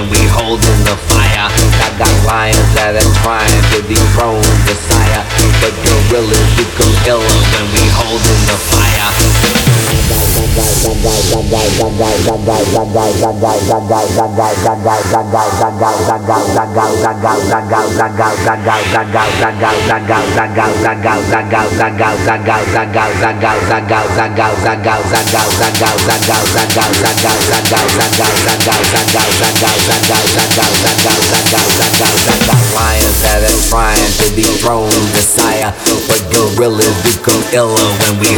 and we Lions that are trying to dethrone. The sire, but gorillas become iller when we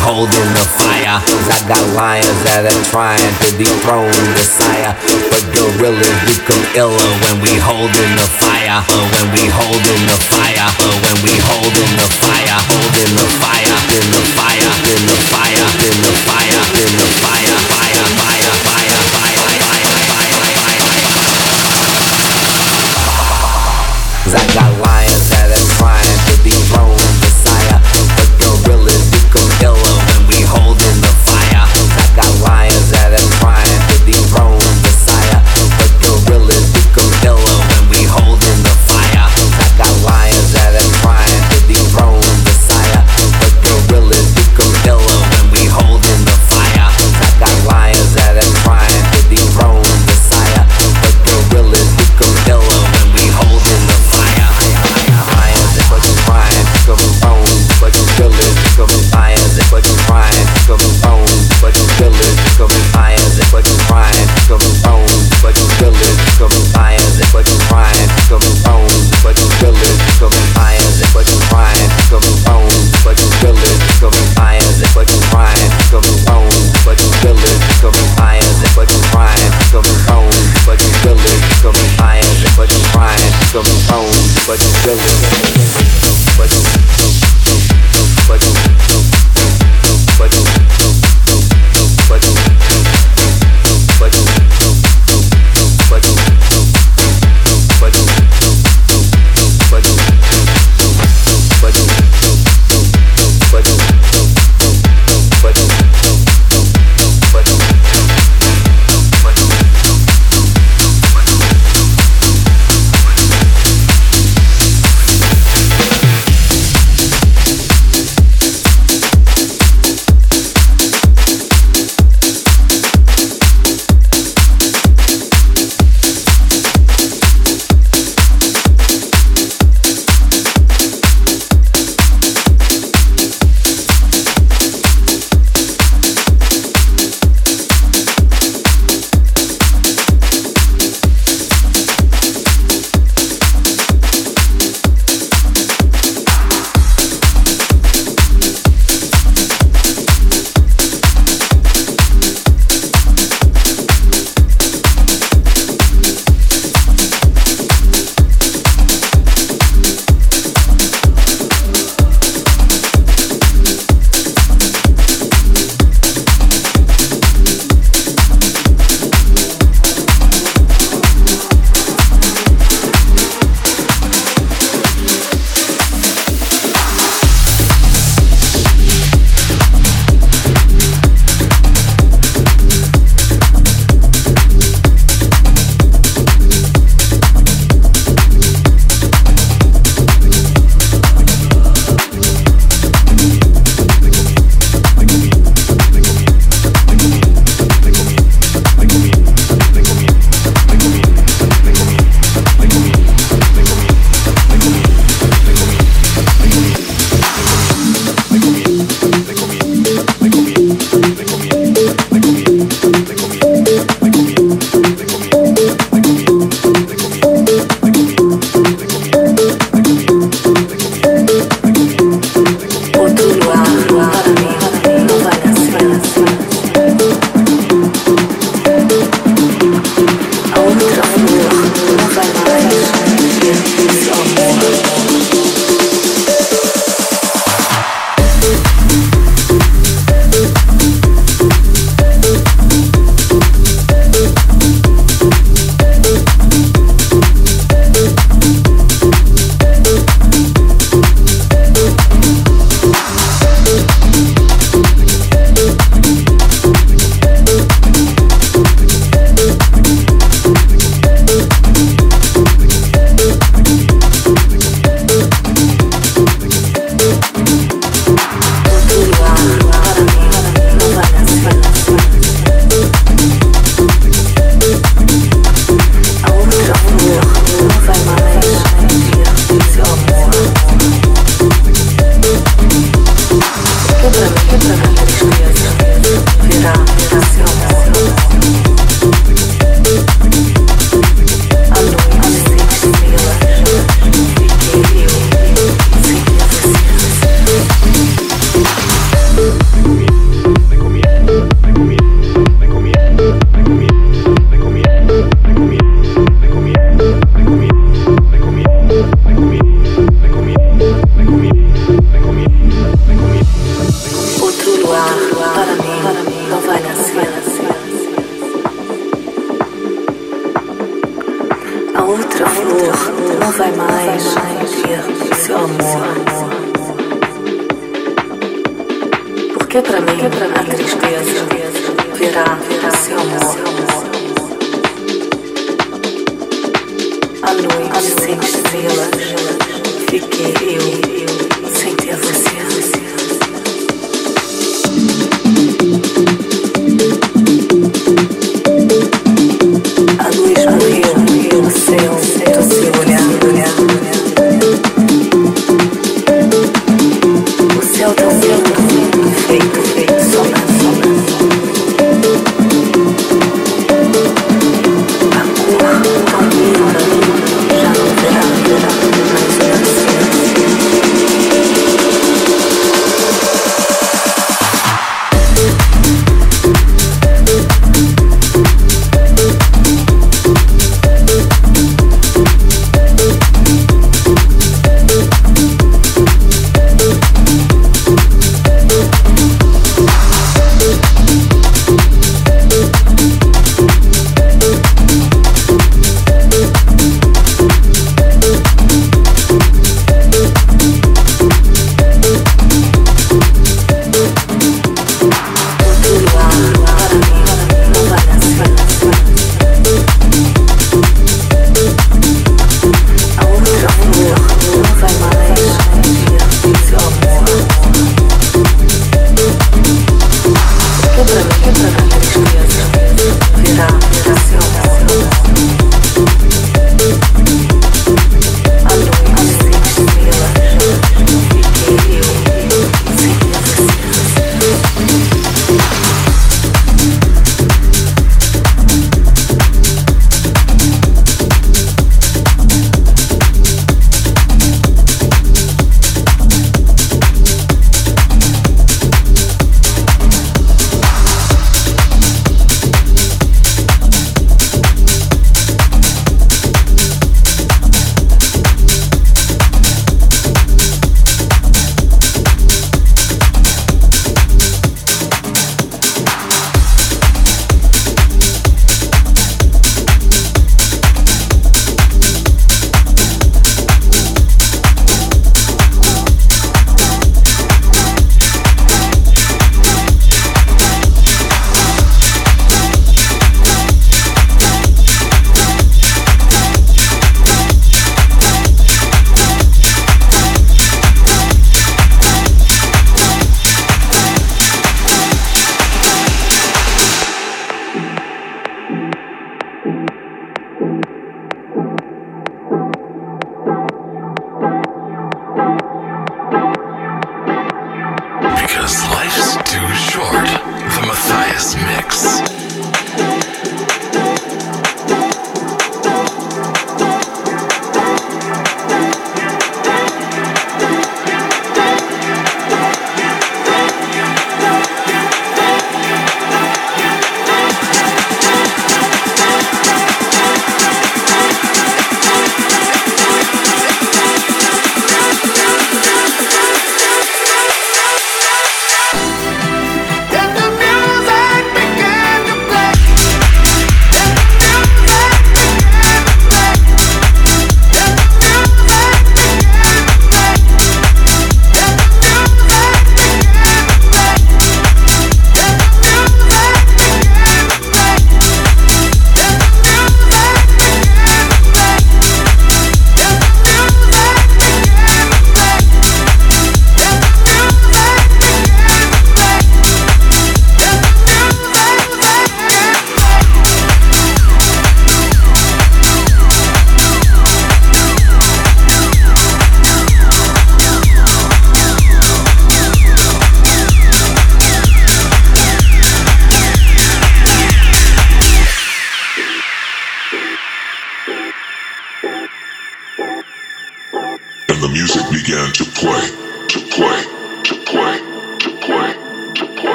hold in the fire. I got lions that are trying to dethrone the sire, but gorillas become iller when we hold in the fire. When we hold in the fire. When we hold in the fire. Hold the fire. In the fire. In the fire. In the fire. In the. Fire. Fire. Fire. I got lions that are trying to dethrone the